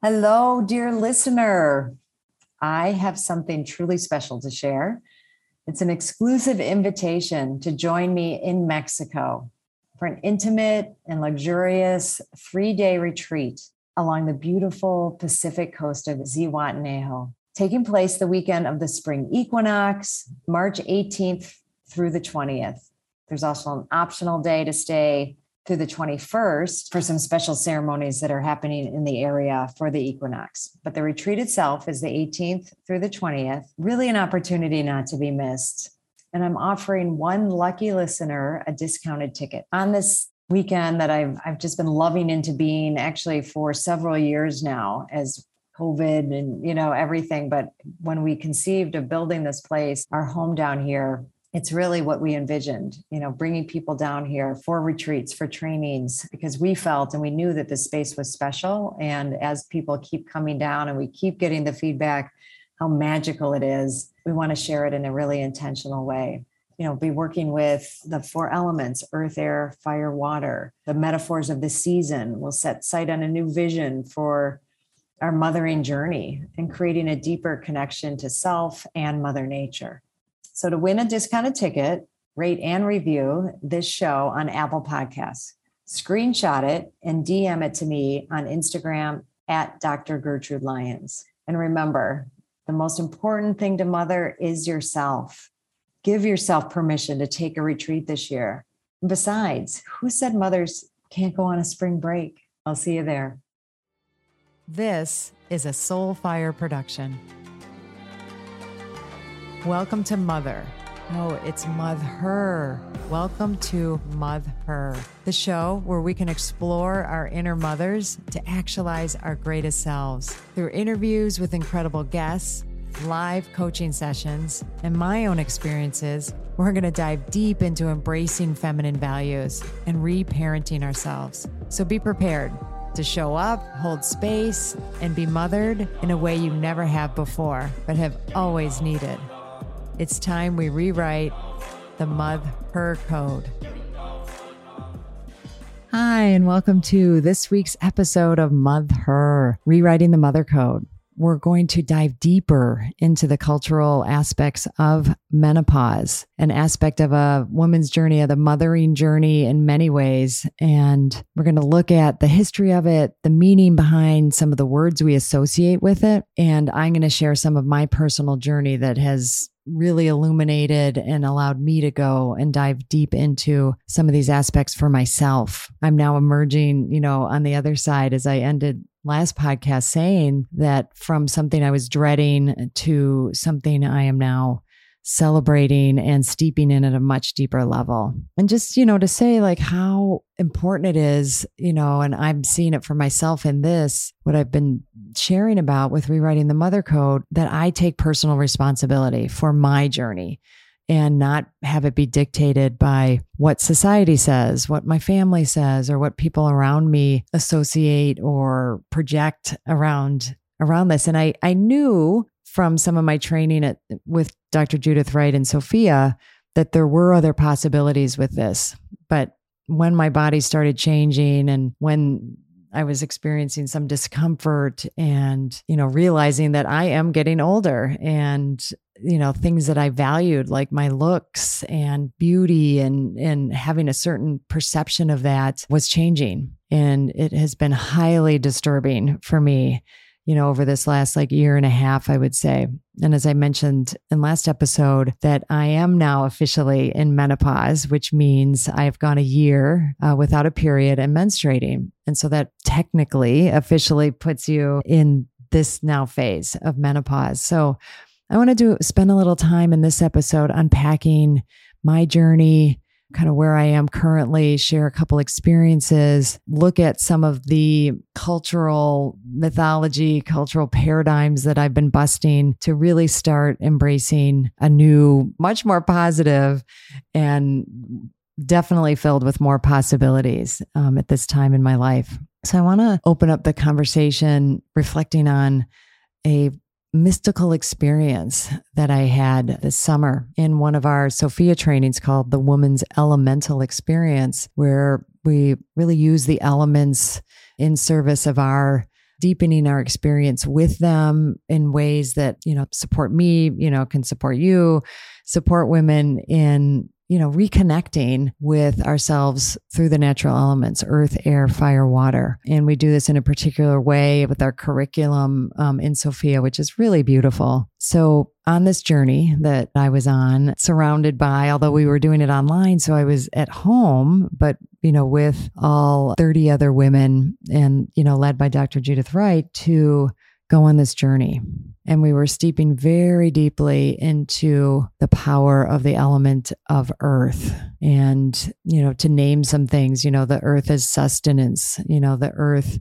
Hello, dear listener. I have something truly special to share. It's an exclusive invitation to join me in Mexico for an intimate and luxurious three day retreat along the beautiful Pacific coast of Zihuatanejo, taking place the weekend of the spring equinox, March 18th through the 20th. There's also an optional day to stay through the 21st for some special ceremonies that are happening in the area for the equinox. But the retreat itself is the 18th through the 20th, really an opportunity not to be missed. And I'm offering one lucky listener a discounted ticket on this weekend that I've I've just been loving into being actually for several years now as COVID and you know everything. But when we conceived of building this place, our home down here, it's really what we envisioned you know bringing people down here for retreats for trainings because we felt and we knew that this space was special. And as people keep coming down and we keep getting the feedback how magical it is we want to share it in a really intentional way. You know be working with the four elements earth air fire water. The metaphors of the season will set sight on a new vision for our mothering journey and creating a deeper connection to self and mother nature so to win a discounted ticket, rate and review this show on Apple Podcasts. Screenshot it and DM it to me on Instagram at Dr. Gertrude Lyons. And remember, the most important thing to mother is yourself. Give yourself permission to take a retreat this year. besides, who said mothers can't go on a spring break? I'll see you there. This is a Soulfire production. Welcome to Mother. No, it's Mother. Welcome to Mother, the show where we can explore our inner mothers to actualize our greatest selves. Through interviews with incredible guests, live coaching sessions, and my own experiences, we're going to dive deep into embracing feminine values and reparenting ourselves. So be prepared to show up, hold space, and be mothered in a way you never have before, but have always needed. It's time we rewrite the Mother Code. Hi, and welcome to this week's episode of Mother, Rewriting the Mother Code. We're going to dive deeper into the cultural aspects of menopause, an aspect of a woman's journey, of the mothering journey in many ways. And we're going to look at the history of it, the meaning behind some of the words we associate with it. And I'm going to share some of my personal journey that has really illuminated and allowed me to go and dive deep into some of these aspects for myself. I'm now emerging, you know, on the other side as I ended last podcast saying that from something I was dreading to something I am now celebrating and steeping in at a much deeper level. And just, you know, to say like how important it is, you know, and I'm seeing it for myself in this, what I've been sharing about with rewriting the mother code, that I take personal responsibility for my journey and not have it be dictated by what society says, what my family says, or what people around me associate or project around around this. And I I knew from some of my training at, with Dr. Judith Wright and Sophia that there were other possibilities with this. But when my body started changing and when I was experiencing some discomfort and, you know, realizing that I am getting older and, you know, things that I valued like my looks and beauty and and having a certain perception of that was changing. And it has been highly disturbing for me you know, over this last like year and a half, I would say. And as I mentioned in last episode, that I am now officially in menopause, which means I've gone a year uh, without a period and menstruating. And so that technically officially puts you in this now phase of menopause. So I want to do spend a little time in this episode unpacking my journey, kind of where I am currently, share a couple experiences, look at some of the cultural mythology, cultural paradigms that I've been busting to really start embracing a new, much more positive and definitely filled with more possibilities um, at this time in my life. So I want to open up the conversation reflecting on a mystical experience that I had this summer in one of our Sophia trainings called the Woman's Elemental Experience, where we really use the elements in service of our deepening our experience with them in ways that, you know, support me, you know, can support you, support women in you know, reconnecting with ourselves through the natural elements earth, air, fire, water. And we do this in a particular way with our curriculum um, in Sophia, which is really beautiful. So, on this journey that I was on, surrounded by, although we were doing it online, so I was at home, but, you know, with all 30 other women and, you know, led by Dr. Judith Wright to go on this journey. And we were steeping very deeply into the power of the element of earth. And, you know, to name some things, you know, the earth as sustenance, you know, the earth.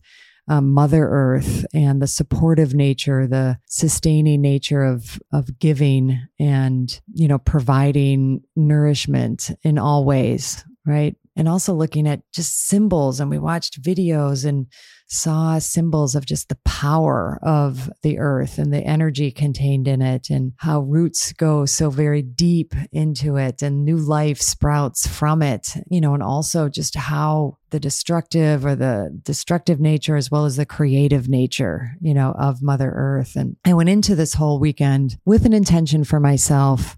Um, Mother Earth and the supportive nature, the sustaining nature of of giving, and you know providing nourishment in all ways, right? And also looking at just symbols, and we watched videos and saw symbols of just the power of the earth and the energy contained in it and how roots go so very deep into it and new life sprouts from it, you know, and also just how the destructive or the destructive nature as well as the creative nature, you know, of Mother Earth. And I went into this whole weekend with an intention for myself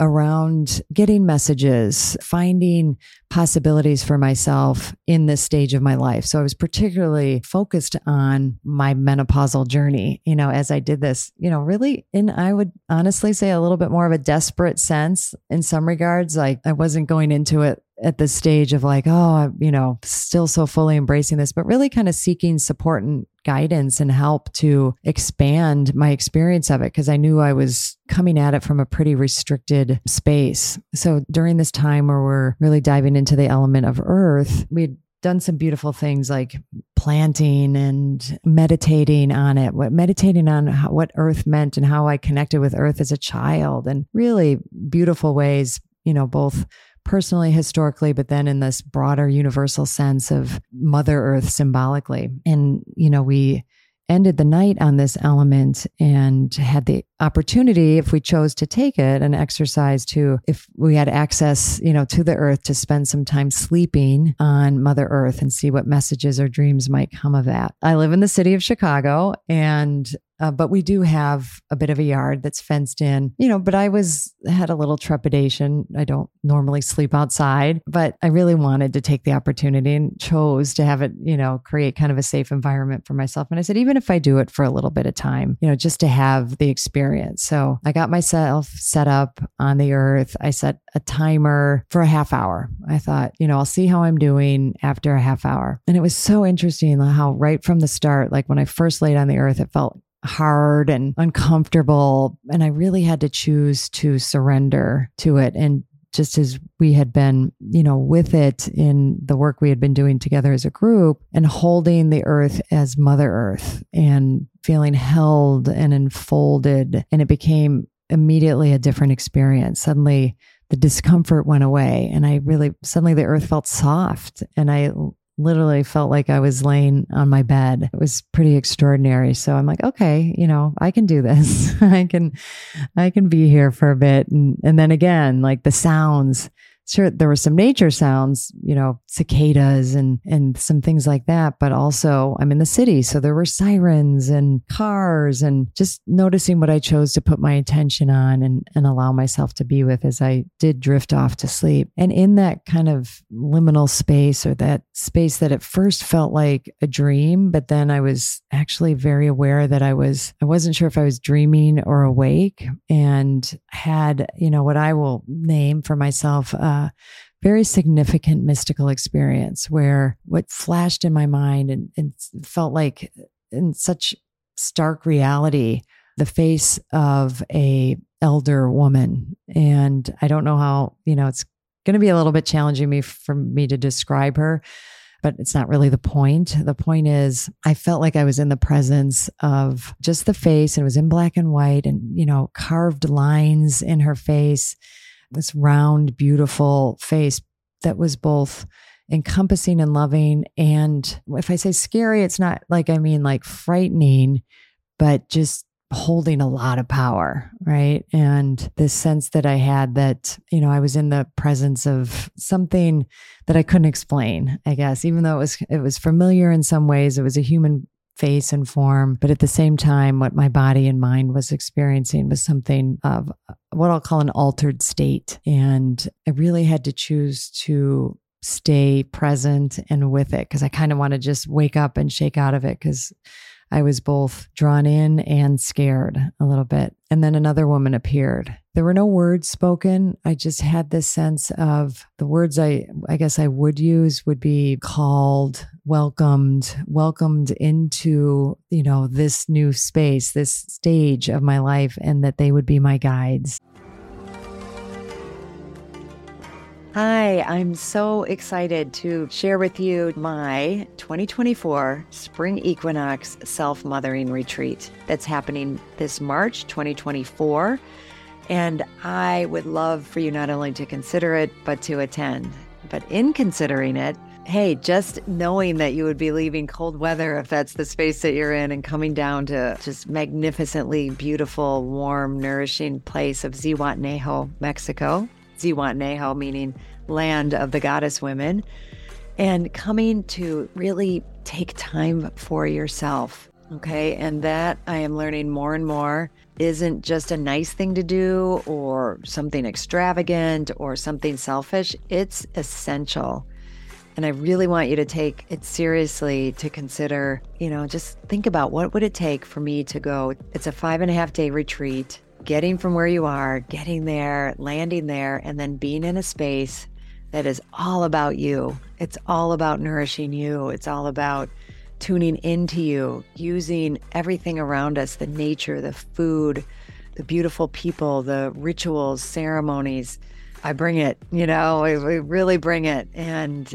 around getting messages, finding possibilities for myself in this stage of my life. So I was particularly focused on my menopausal journey, you know, as I did this, you know, really in, I would honestly say a little bit more of a desperate sense in some regards. Like I wasn't going into it at the stage of like, oh, you know, still so fully embracing this, but really kind of seeking support and guidance and help to expand my experience of it because I knew I was coming at it from a pretty restricted space. So during this time where we're really diving into the element of earth, we'd done some beautiful things like planting and meditating on it what meditating on how, what earth meant and how i connected with earth as a child and really beautiful ways you know both personally, historically, but then in this broader universal sense of Mother Earth symbolically. And, you know, we ended the night on this element and had the opportunity if we chose to take it an exercise to if we had access you know to the earth to spend some time sleeping on mother earth and see what messages or dreams might come of that i live in the city of chicago and uh, but we do have a bit of a yard that's fenced in, you know. But I was had a little trepidation. I don't normally sleep outside, but I really wanted to take the opportunity and chose to have it, you know, create kind of a safe environment for myself. And I said, even if I do it for a little bit of time, you know, just to have the experience. So I got myself set up on the earth. I set a timer for a half hour. I thought, you know, I'll see how I'm doing after a half hour. And it was so interesting how right from the start, like when I first laid on the earth, it felt hard and uncomfortable. And I really had to choose to surrender to it. And just as we had been, you know, with it in the work we had been doing together as a group and holding the earth as Mother Earth and feeling held and enfolded. And it became immediately a different experience. Suddenly, the discomfort went away and I really suddenly the earth felt soft and I literally felt like I was laying on my bed. It was pretty extraordinary. So I'm like, okay, you know, I can do this. I can I can be here for a bit and and then again, like the sounds sure there were some nature sounds, you know, cicadas and and some things like that, but also I'm in the city, so there were sirens and cars and just noticing what I chose to put my attention on and and allow myself to be with as I did drift off to sleep. And in that kind of liminal space or that space that at first felt like a dream, but then I was actually very aware that I was I wasn't sure if I was dreaming or awake and had, you know, what I will name for myself uh, very significant mystical experience where what flashed in my mind and, and felt like in such stark reality the face of a elder woman and i don't know how you know it's going to be a little bit challenging me for me to describe her but it's not really the point. The point is, I felt like I was in the presence of just the face, and it was in black and white, and, you know, carved lines in her face this round, beautiful face that was both encompassing and loving. And if I say scary, it's not like I mean like frightening, but just holding a lot of power, right? And this sense that I had that, you know, I was in the presence of something that I couldn't explain, I guess, even though it was it was familiar in some ways, it was a human face and form. But at the same time, what my body and mind was experiencing was something of uh, what I'll call an altered state. And I really had to choose to stay present and with it because I kind of want to just wake up and shake out of it because I was both drawn in and scared a little bit. And then another woman appeared. There were no words spoken. I just had this sense of the words I I guess I would use would be called, welcomed, welcomed into, you know, this new space, this stage of my life and that they would be my guides. Hi, I'm so excited to share with you my 2024 Spring Equinox Self Mothering Retreat that's happening this March 2024. And I would love for you not only to consider it, but to attend. But in considering it, hey, just knowing that you would be leaving cold weather if that's the space that you're in and coming down to just magnificently beautiful, warm, nourishing place of Zihuatanejo, Mexico, Zihuatanejo, meaning land of the goddess women, and coming to really take time for yourself. Okay. And that I am learning more and more isn't just a nice thing to do or something extravagant or something selfish. It's essential. And I really want you to take it seriously to consider, you know, just think about what would it take for me to go. It's a five and a half day retreat getting from where you are, getting there, landing there, and then being in a space that is all about you. It's all about nourishing you. It's all about tuning into you, using everything around us the nature, the food, the beautiful people, the rituals, ceremonies. I bring it, you know, we, we really bring it. And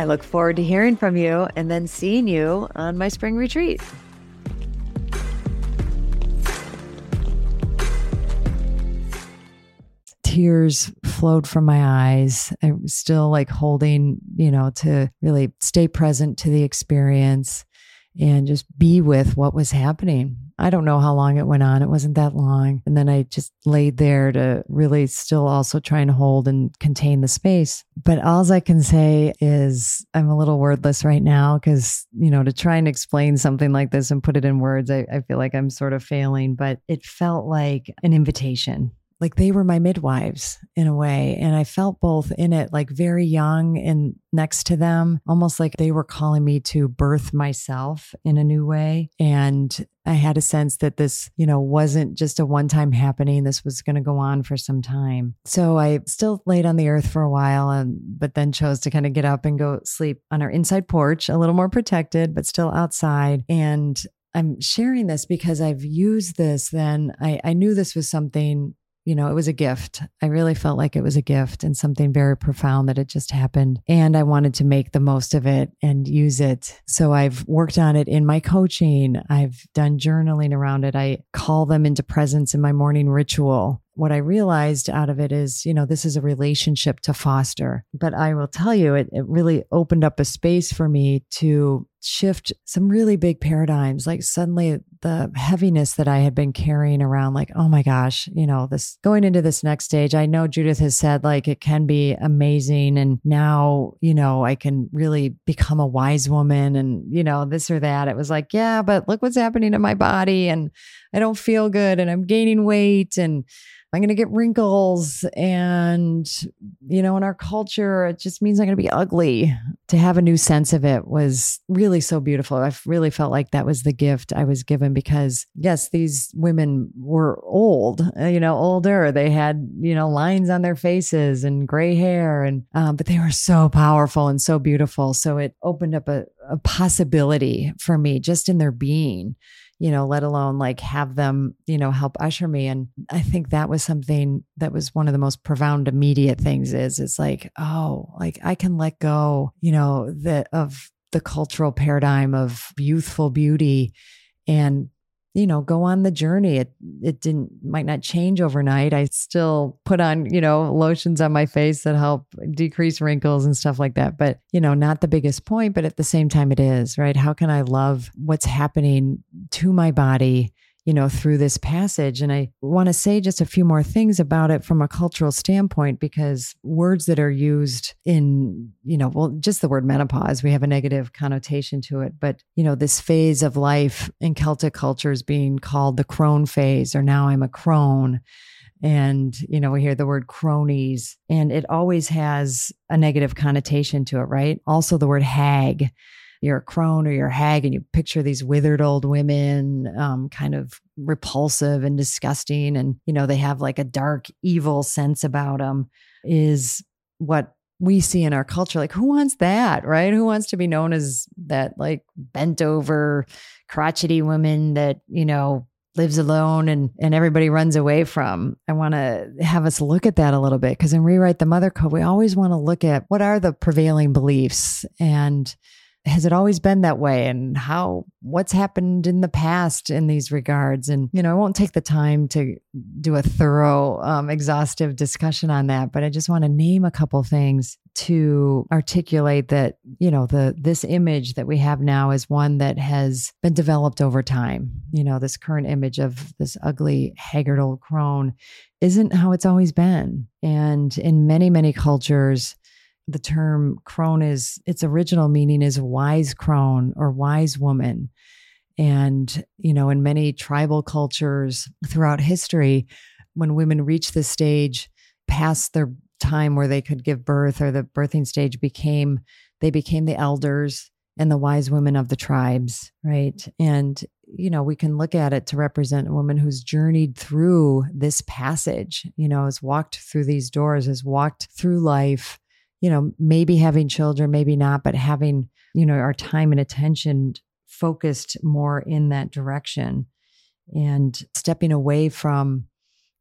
I look forward to hearing from you and then seeing you on my spring retreat. Tears flowed from my eyes. I was still like holding, you know, to really stay present to the experience and just be with what was happening. I don't know how long it went on. It wasn't that long. And then I just laid there to really still also try and hold and contain the space. But all I can say is I'm a little wordless right now because, you know, to try and explain something like this and put it in words, I, I feel like I'm sort of failing. But it felt like an invitation like they were my midwives in a way. And I felt both in it, like very young and next to them, almost like they were calling me to birth myself in a new way. And I had a sense that this, you know, wasn't just a one time happening. This was going to go on for some time. So I still laid on the earth for a while, and, but then chose to kind of get up and go sleep on our inside porch, a little more protected, but still outside. And I'm sharing this because I've used this then. I, I knew this was something you know, it was a gift. I really felt like it was a gift and something very profound that it just happened. And I wanted to make the most of it and use it. So I've worked on it in my coaching. I've done journaling around it. I call them into presence in my morning ritual. What I realized out of it is, you know, this is a relationship to foster. But I will tell you, it, it really opened up a space for me to shift some really big paradigms. Like suddenly the heaviness that I had been carrying around, like, oh my gosh, you know, this going into this next stage. I know Judith has said like it can be amazing. And now, you know, I can really become a wise woman and, you know, this or that. It was like, yeah, but look what's happening to my body. And I don't feel good and I'm gaining weight and I'm going to get wrinkles. And, you know, in our culture, it just means I'm going to be ugly. To have a new sense of it was really so beautiful. I really felt like that was the gift I was given because, yes, these women were old, uh, you know, older. They had, you know, lines on their faces and gray hair, and, um, but they were so powerful and so beautiful. So it opened up a, a possibility for me just in their being you know, let alone like have them, you know, help usher me. And I think that was something that was one of the most profound immediate things is it's like, oh, like I can let go, you know, the of the cultural paradigm of youthful beauty and you know go on the journey. It it didn't might not change overnight. I still put on you know lotions on my face that help decrease wrinkles and stuff like that. But you know not the biggest point but at the same time it is right? How can i love what's happening to my body you know, through this passage. And I want to say just a few more things about it from a cultural standpoint, because words that are used in, you know, well, just the word menopause, we have a negative connotation to it. But, you know, this phase of life in Celtic culture is being called the crone phase, or now I'm a crone. And, you know, we hear the word cronies, and it always has a negative connotation to it, right? Also, the word hag you're a crone or you're a hag and you picture these withered old women, um, kind of repulsive and disgusting. And, you know, they have like a dark, evil sense about them, is what we see in our culture. Like, who wants that, right? Who wants to be known as that, like, bent over, crotchety woman that, you know, lives alone and and everybody runs away from. I want to have us look at that a little bit because in rewrite the mother code we always want to look at what are the prevailing beliefs and has it always been that way? And how what's happened in the past in these regards? And you know i won't take the time to do a thorough um, exhaustive discussion on that but i just want to name a couple things to articulate that you know the this image that we have now is one that has been developed over time. You know this current image of this ugly haggard old crone isn't how it's always been. And in many many cultures the term crone is its original meaning is wise crone or wise woman. And, you know, in many tribal cultures throughout history, when women reach this stage past their time where they could give birth or the birthing stage became, they became the elders and the wise women of the tribes, right? And, you know, we can look at it to represent a woman who's journeyed through this passage, you know, has walked through these doors, has walked through life you know, maybe having children, maybe not, but having, you know, our time and attention focused more in that direction and stepping away from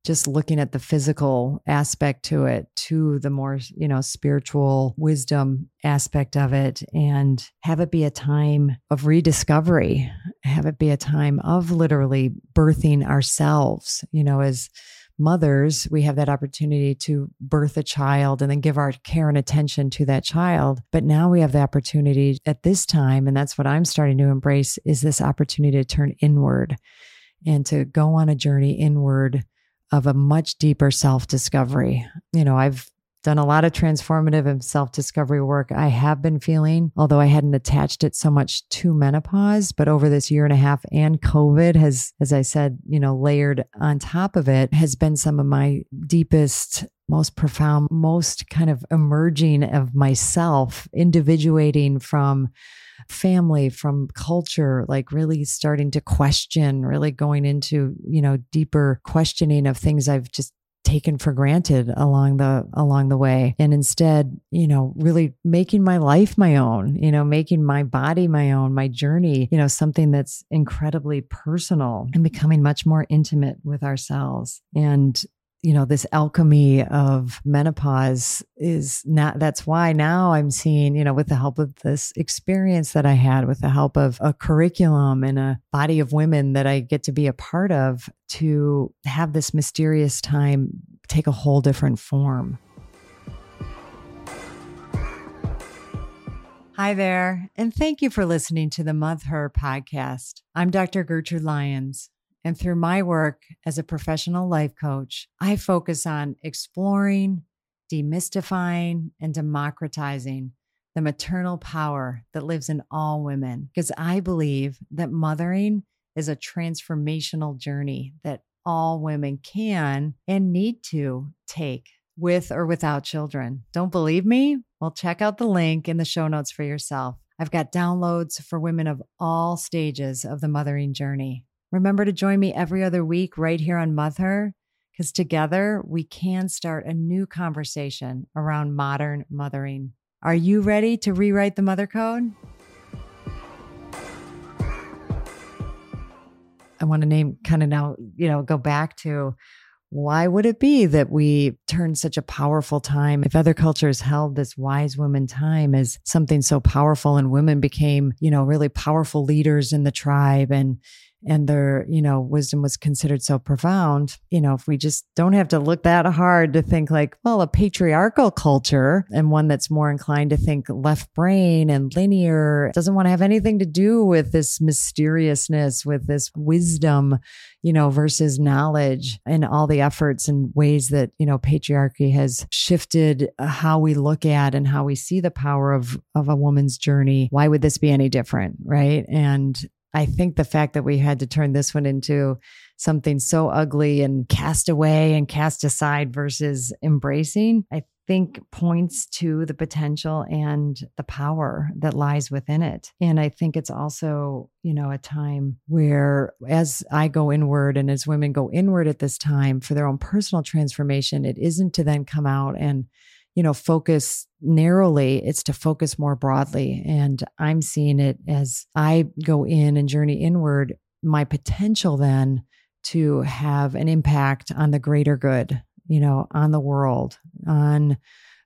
just looking at the physical aspect to it to the more you know spiritual wisdom aspect of it and have it be a time of rediscovery have it be a time of literally birthing ourselves you know as mothers, we have that opportunity to birth a child and then give our care and attention to that child. But now we have the opportunity at this time, and that's what I'm starting to embrace is this opportunity to turn inward and to go on a journey inward of a much deeper self discovery. You know, I've done a lot of transformative and self discovery work. I have been feeling, although I hadn't attached it so much to menopause, but over this year and a half and COVID has, as I said, you know, layered on top of it, has been some of my deepest most profound, most kind of emerging of myself, individuating from family, from culture, like really starting to question, really going into, you know, deeper questioning of things I've just taken for granted along the along the way. And instead you know really making my life my own you know making my body my own my journey you know something that's incredibly personal and becoming much more intimate with ourselves. And you know this alchemy of menopause is not that's why now i'm seeing you know with the help of this experience that i had with the help of a curriculum and a body of women that i get to be a part of to have this mysterious time take a whole different form Hi there, and thank you for listening to the Mother Her podcast. I'm Dr. Gertrude Lyons, and through my work as a professional life coach, I focus on exploring, demystifying, and democratizing the maternal power that lives in all women because I believe that mothering is a transformational journey that all women can and need to take with or without children. Don't believe me? Well, check out the link in the show notes for yourself. I've got downloads for women of all stages of the mothering journey. Remember to join me every other week right here on Mother, because together we can start a new conversation around modern mothering. Are you ready to rewrite the mother code? I want to name kind of now, you know, go back to why would it be that we turn such a powerful time if other cultures held this wise woman time as something so powerful and women became you know really powerful leaders in the tribe and and their you know wisdom was considered so profound you know if we just don't have to look that hard to think like well a patriarchal culture and one that's more inclined to think left brain and linear doesn't want to have anything to do with this mysteriousness with this wisdom you know versus knowledge and all the efforts and ways that you know patriarchy has shifted uh, how we look at and how we see the power of of a woman's journey. Why would this be any different right? And I think the fact that we had to turn this one into something so ugly and cast away and cast aside versus embracing, I think points to the potential and the power that lies within it. And I think it's also, you know, a time where as I go inward and as women go inward at this time for their own personal transformation, it isn't to then come out and you know, focus narrowly, it's to focus more broadly. And I'm seeing it as I go in and journey inward, my potential then to have an impact on the greater good, you know, on the world, on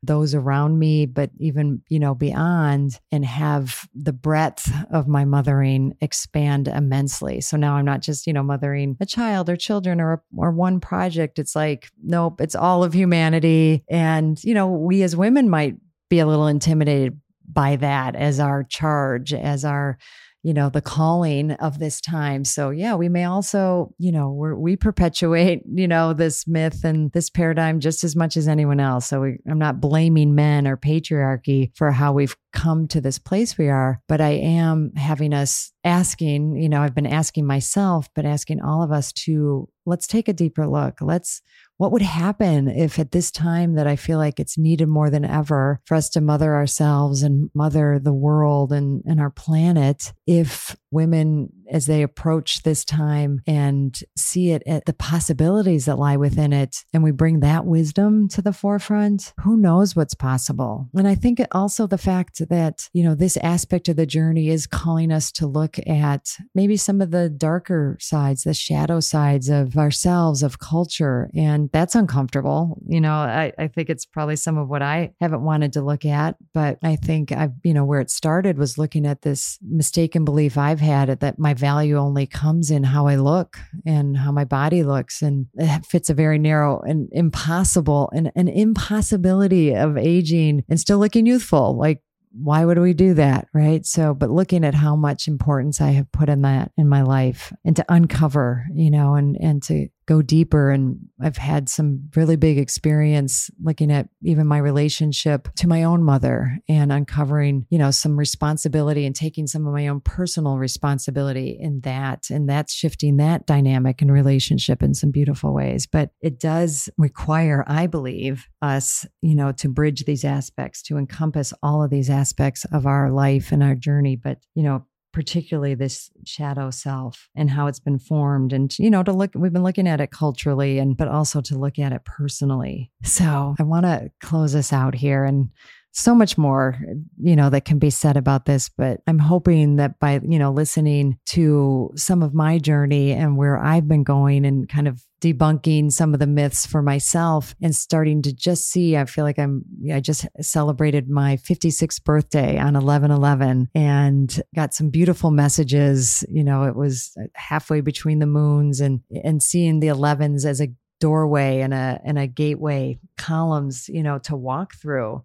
those around me, but even, you know, beyond and have the breadth of my mothering expand immensely. So now I'm not just, you know, mothering a child or children or, or one project. It's like, nope, it's all of humanity. And, you know, we as women might be a little intimidated by that as our charge, as our you know the calling of this time. So yeah we may also you know we perpetuate you know this myth and this paradigm just as much as anyone else. So we, i'm not blaming men or patriarchy for how we've come to this place we are but i am having us asking you know i've been asking myself but asking all of us to let's take a deeper look. Let's what would happen if at this time that I feel like it's needed more than ever for us to mother ourselves and mother the world and, and our planet, if women, as they approach this time and see it at the possibilities that lie within it, and we bring that wisdom to the forefront, who knows what's possible? And I think also the fact that, you know, this aspect of the journey is calling us to look at maybe some of the darker sides, the shadow sides of ourselves, of culture. And that's uncomfortable. You know, I, I think it's probably some of what I haven't wanted to look at, but I think I've, you know, where it started was looking at this mistaken belief I've had that my value only comes in how I look and how my body looks. And it fits a very narrow and impossible and an impossibility of aging and still looking youthful. Like why would we do that? Right. So, but looking at how much importance I have put in that in my life and to uncover, you know, and, and to go deeper. And I've had some really big experience looking at even my relationship to my own mother and uncovering, you know, some responsibility and taking some of my own personal responsibility in that. And that's shifting that dynamic and relationship in some beautiful ways. But it does require, I believe, us, you know, to bridge these aspects, to encompass all of these aspects of our life and our journey. But, you know, particularly this shadow self and how it's been formed and you know to look we've been looking at it culturally and but also to look at it personally. So i want to close us out here and so much more you know that can be said about this but i'm hoping that by you know listening to some of my journey and where i've been going and kind of debunking some of the myths for myself and starting to just see i feel like i'm i just celebrated my 56th birthday on 11-11 and got some beautiful messages. You know it was halfway between the moons and and seeing the 11s as a doorway and a and a gateway columns you know to walk through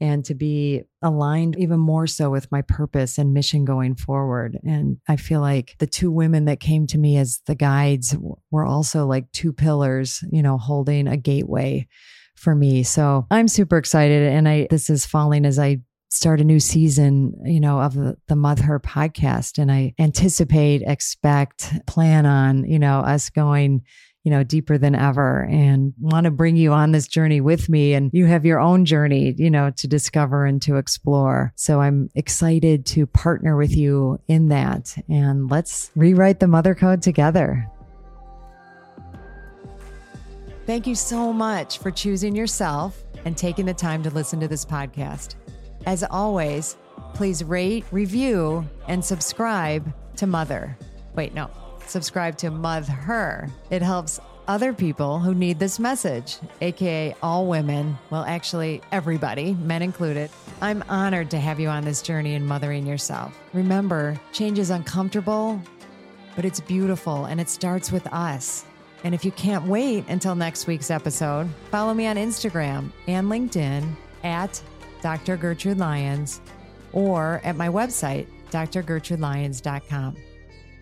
and to be aligned even more so with my purpose and mission going forward. And I feel like the two women that came to me as the guides were also like two pillars, you know, holding a gateway for me. So I'm super excited. And I, this is falling as I start a new season, you know, of the, the Mother Her podcast. And I anticipate, expect, plan on, you know, us going you know, deeper than ever and want to bring you on this journey with me. And you have your own journey, you know, to discover and to explore. So I'm excited to partner with you in that. And let's rewrite the mother code together. Thank you so much for choosing yourself and taking the time to listen to this podcast. As always, please rate, review, and subscribe to Mother. Wait, no subscribe to Mother Her. It helps other people who need this message, aka all women, well, actually, everybody, men included. I'm honored to have you on this journey in mothering yourself. Remember, change is uncomfortable, but it's beautiful and it starts with us. And if you can't wait until next week's episode, follow me on Instagram and LinkedIn at Dr. Gertrude Lyons or at my website, drgertrudelyons.com.